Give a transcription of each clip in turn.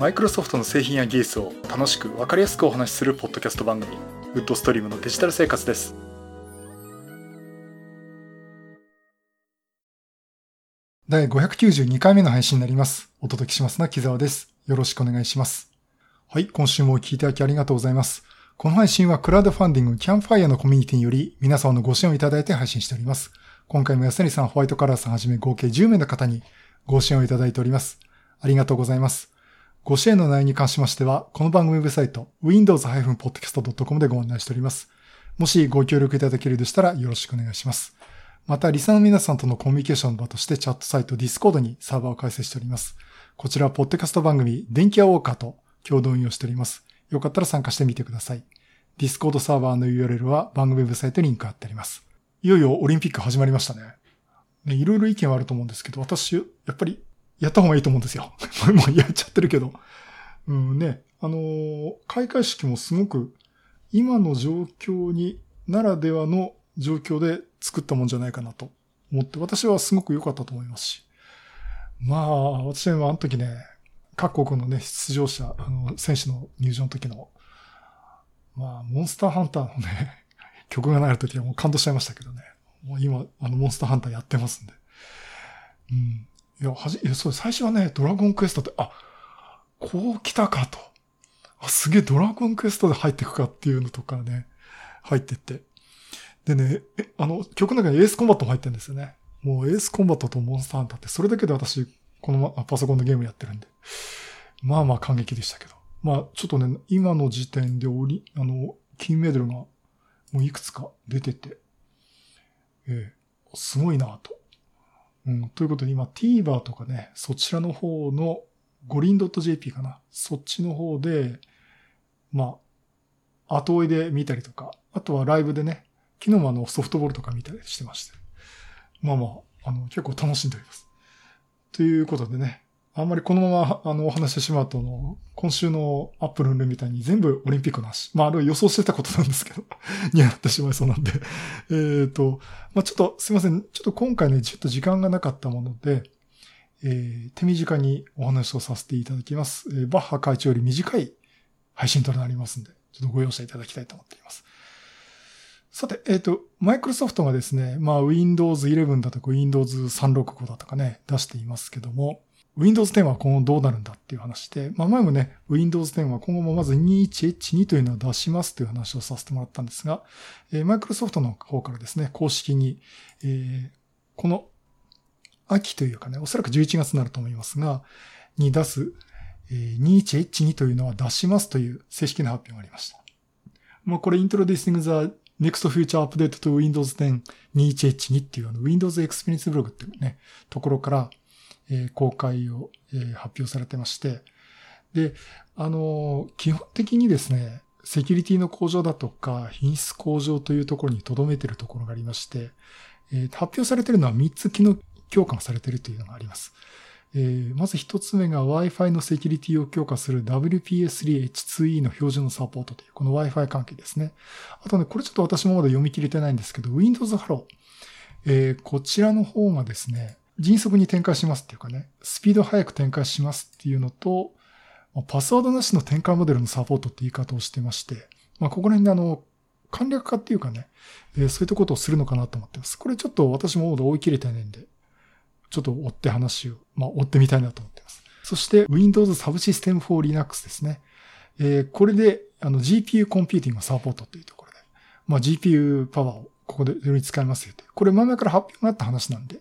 マイクロソフトの製品や技術を楽しく分かりやすくお話しするポッドキャスト番組ウッドストリームのデジタル生活です第592回目の配信になります。お届けしますのは木沢です。よろしくお願いします。はい、今週もお聞きいただきありがとうございます。この配信はクラウドファンディングキャンファイアのコミュニティにより皆様のご支援をいただいて配信しております。今回も安成さん、ホワイトカラーさんはじめ合計10名の方にご支援をいただいております。ありがとうございます。ご支援の内容に関しましては、この番組ウェブサイト、windows-podcast.com でご案内しております。もしご協力いただけるでしたらよろしくお願いします。また、リサの皆さんとのコミュニケーションの場としてチャットサイト Discord にサーバーを開設しております。こちらはポッドキャスト番組、電気屋ウォーカーと共同運用しております。よかったら参加してみてください。Discord サーバーの URL は番組ウェブサイトにリンク貼ってあります。いよいよオリンピック始まりましたね。ね、いろいろ意見はあると思うんですけど、私、やっぱりやった方がいいと思うんですよ。もうやっちゃってるけど。うんね、あのー開会式もすごく今の状況にならではの状況で作ったもんじゃないかなと思って、私はすごく良かったと思いますし。まあ、私はあの時ね、各国のね、出場者、あの、選手の入場の時の、まあ、モンスターハンターのね、曲が流れる時はもう感動しちゃいましたけどね。もう今、あの、モンスターハンターやってますんで。うん。いや、はじ、いや、そう、最初はね、ドラゴンクエストって、あ、こう来たかと。あ、すげえドラゴンクエストで入っていくかっていうのとかね、入ってって。でね、えあの、曲の中にエースコンバットも入ってるんですよね。もうエースコンバットとモンスターハンターって、それだけで私、このまパソコンのゲームやってるんで。まあまあ感激でしたけど。まあ、ちょっとね、今の時点でオリ、あの、金メダルがもういくつか出てて、ええすごいなと。うん、ということで今 TVer とかね、そちらの方の五輪 .jp かな。そっちの方で、まあ、後追いで見たりとか、あとはライブでね、昨日もあのソフトボールとか見たりしてまして。まあまあ、あの、結構楽しんでおります。ということでね、あんまりこのままあのお話ししてしまうと、の今週のアップルのみたいに全部オリンピックの話。まあ、あれは予想してたことなんですけど、になってしまいそうなんで。えっと、まあちょっとすいません。ちょっと今回ね、ちょっと時間がなかったもので、えー手短にお話をさせていただきます。えーバッハ会長より短い配信となりますんで、ちょっとご容赦いただきたいと思っています。さて、えっ、と、マイクロソフトがですね、まあ Windows 11だとか Windows 365だとかね、出していますけども、Windows 10は今後どうなるんだっていう話で、まあ前もね、Windows 10は今後もまず 21H2 というのを出しますという話をさせてもらったんですが、えー、マイクロソフトの方からですね、公式に、えーこの秋というかね、おそらく11月になると思いますが、に出す、えー 21H2 というのは出しますという正式な発表がありました。もうこれ Introducing the Next Future Update to Windows 10 21H2 っていうあの Windows Experience Blog っていうね、ところから、えー公開を、えー発表されてまして、で、あのー基本的にですね、セキュリティの向上だとか、品質向上というところに留めてるところがありまして、えー発表されてるのは3つ機能強化されてるというのがあります。えーまず1つ目が Wi-Fi のセキュリティを強化する WPS3H2E の標準のサポートという、この Wi-Fi 関係ですね。あとね、これちょっと私もまだ読み切れてないんですけど、Windows Hello。えーこちらの方がですね、迅速に展開しますっていうかね、スピード速く展開しますっていうのと、パスワードなしの展開モデルのサポートって言い方をしてまして、まあ、ここら辺であの、簡略化っていうかね、えーそういったことをするのかなと思ってます。これちょっと私もまだ追い切れてないんで、ちょっと追って話を、まあ、追ってみたいなと思ってます。そして Windows Subsystem for Linux ですね。えーこれであの GPU コンピューティングをサポートというところで、まあ、GPU パワーをここでより使えますよという。これ前々から発表があった話なんで、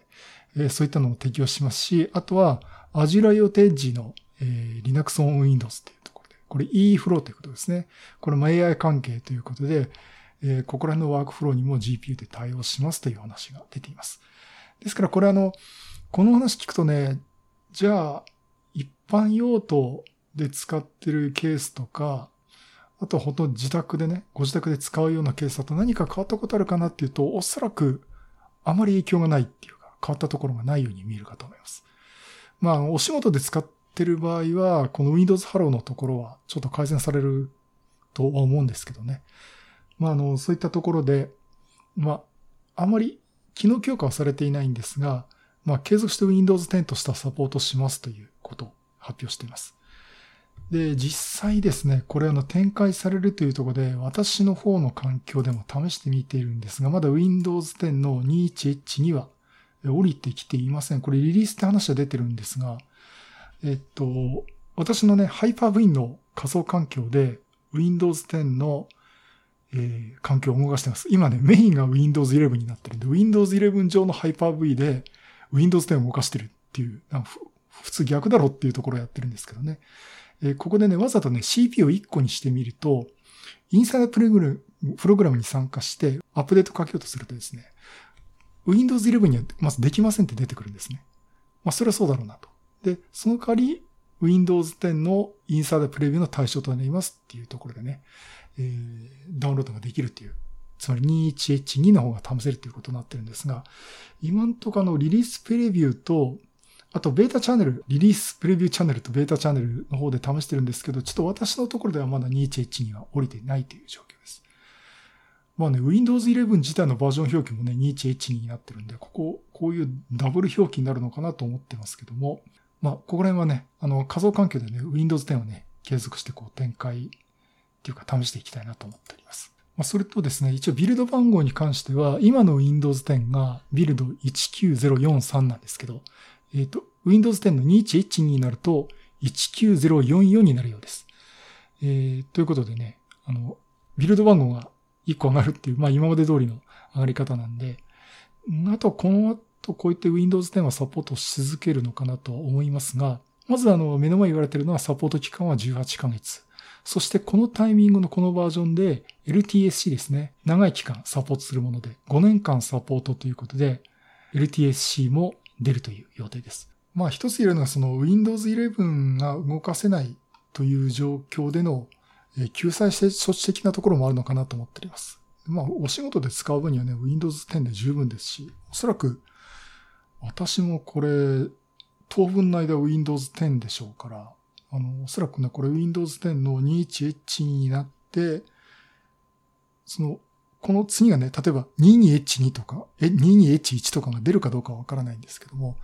えそういったのも適用しますし、あとは Azure IoT Edge の、え Linux on Windows というところで、これ eFlow ということですね。これも AI 関係ということで、えここら辺のワークフローにも GPU で対応しますという話が出ています。ですからこれあの、この話聞くとね、じゃあ、一般用途で使ってるケースとか、あと本当自宅でね、ご自宅で使うようなケースだと何か変わったことあるかなっていうと、おそらくあまり影響がないっていう、変わったところがないように見えるかと思います。まあ、お仕事で使ってる場合は、この Windows Hello のところはちょっと改善されるとは思うんですけどね。まあ、あの、そういったところで、まあ、あまり機能強化はされていないんですが、まあ、継続して Windows 10としたサポートしますということを発表しています。で、実際ですね、これあの展開されるというところで、私の方の環境でも試してみているんですが、まだ Windows 10の 21H には降りてきていません。これリリースって話は出てるんですが、えっと、私のね、Hyper-V の仮想環境で Windows 10の、えー、環境を動かしてます。今ね、メインが Windows 11になってるんで、Windows 11上の Hyper-V で Windows 10を動かしてるっていう、普通逆だろっていうところをやってるんですけどね。えー、ここでね、わざとね、CPU を1個にしてみると、インサイドプログラムプログラムに参加してアップデートかけようとするとですね、Windows 11にはまずできませんって出てくるんですね。まあ、それはそうだろうなと。で、その代わり、Windows 10のインサイドプレビューの対象となりますっていうところでね、えー、ダウンロードができるっていう、つまり 21H2 の方が試せるっていうことになってるんですが、今んとこのリリースプレビューと、あとベータチャンネル、リリースプレビューチャンネルとベータチャンネルの方で試してるんですけど、ちょっと私のところではまだ 21H には降りてないという状況です。まあね、Windows 11自体のバージョン表記もね、21H になってるんで、ここ、こういうダブル表記になるのかなと思ってますけども、まあ、ここら辺はね、あの、仮想環境でね、Windows 10をね、継続してこう展開っていうか試していきたいなと思っております。まあ、それとですね、一応ビルド番号に関しては、今の Windows 10がビルド19043なんですけど、えっ、ー、と、Windows 10の 21H になると19044になるようです。えー、ということでね、あの、ビルド番号が1個上がるっていう、まあ今まで通りの上がり方なんで、あとこの後こういって Windows 10はサポートし続けるのかなと思いますが、まずあの目の前言われてるのはサポート期間は18ヶ月。そしてこのタイミングのこのバージョンで LTSC ですね。長い期間サポートするもので5年間サポートということで LTSC も出るという予定です。まあ一つ言えるのはその Windows 11が動かせないという状況での救済措置的なところもあるのかなと思っております。まあお仕事で使う分にはね Windows 10で十分ですし、おそらく私もこれ当分の間 Windows 10でしょうから、あの、おそらくね、これ Windows 10の 21H になって、その、この次がね、例えば 22H2 とか、え、22H1 とかが出るかどうかわからないんですけども、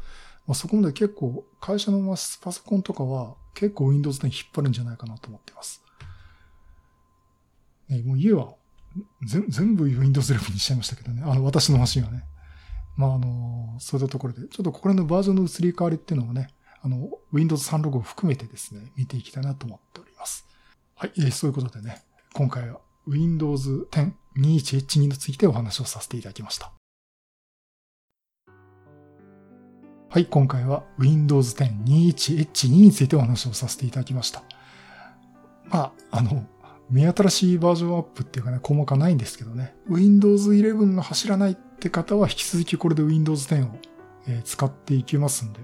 まあ、そこまで結構、会社のパソコンとかは結構 Windows 10引っ張るんじゃないかなと思っています。ね、もう家は全部 Windows 11にしちゃいましたけどね。あの、私のマシンはね。まあ、あの、そういったところで、ちょっとこれのバージョンの移り変わりっていうのをね、あの、Windows 365を含めてですね、見ていきたいなと思っております。はい、えー、そういうことでね、今回は Windows 10 21H2 についてお話をさせていただきました。はい、今回は Windows 10 21H2 についてお話をさせていただきました。まあ、あの、目新しいバージョンアップっていうかね、項目はないんですけどね。Windows 11が走らないって方は引き続きこれで Windows 10を使っていきますんで。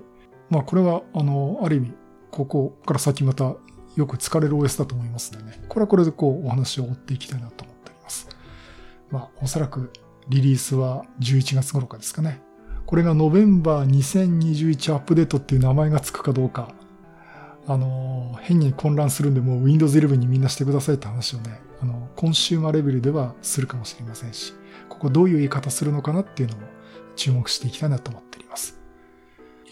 まあこれは、あの、ある意味、ここから先またよく使われる OS だと思いますのでね。これはこれでこうお話を追っていきたいなと思っております。まあおそらくリリースは11月頃かですかね。これが November 2021アップデートっていう名前がつくかどうかあの、変に混乱するんで、もう Windows 11にみんなしてくださいって話をね、あの、コンシューマーレベルではするかもしれませんし、ここどういう言い方するのかなっていうのも注目していきたいなと思っております。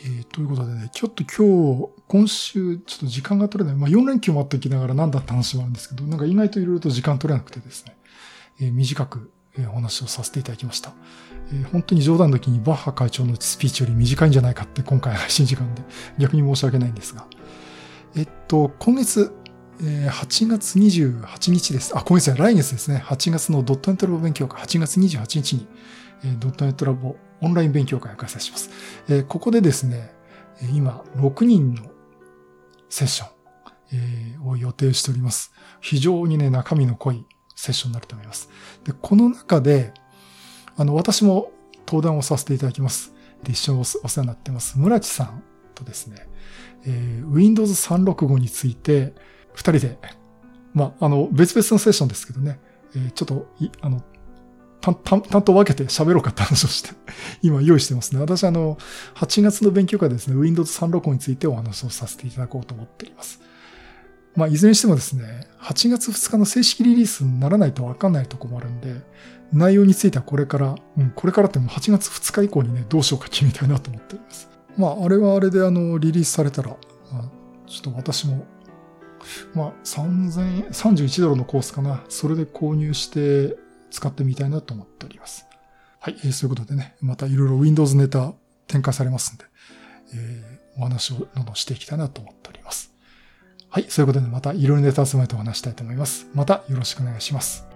えー、ということでね、ちょっと今日、今週、ちょっと時間が取れない。まあ、4連休もあっておきながら何だった話もあるんですけど、なんか意外といろいろと時間取れなくてですね、えー、短く、えお話をさせていただきました。えー、本当に冗談の時にバッハ会長のスピーチより短いんじゃないかって今回配信時間で逆に申し訳ないんですが、と、今月、えー、8月28日です。あ、今月は来月ですね。8月のドットネットラボ勉強会、8月28日に、えー、ドットネットラボオンライン勉強会を開催します。えー、ここでですね、今、6人のセッション、えー、を予定しております。非常にね、中身の濃いセッションになると思います。で、この中で、あの、私も登壇をさせていただきます。で、一緒にお世話になってます。村地さんとですね、えー、Windows 365について、二人で、まあ、あの、別々のセッションですけどね、えー、ちょっと、あの、担当分けて喋ろうかって話をして 今用意してますね。私あの、8月の勉強会でですね、Windows 365についてお話をさせていただこうと思っています。まあ、いずれにしてもですね、8月2日の正式リリースにならないとわかんないとこもあるんで、内容についてはこれから、うん、これからっても8月2日以降にね、どうしようか決めたいなと思っております。まあ、あれはあれであの、リリースされたら、ちょっと私もまあ、3000円、31ドルのコースかな。それで購入して使ってみたいなと思っております。はい、えーそういうことでね、またいろいろ Windows ネタ展開されますんで、えーお話をどんどんしていきたいなと思っております。はい、そういうことでまたいろいろネタ集めてお話したいと思います。またよろしくお願いします。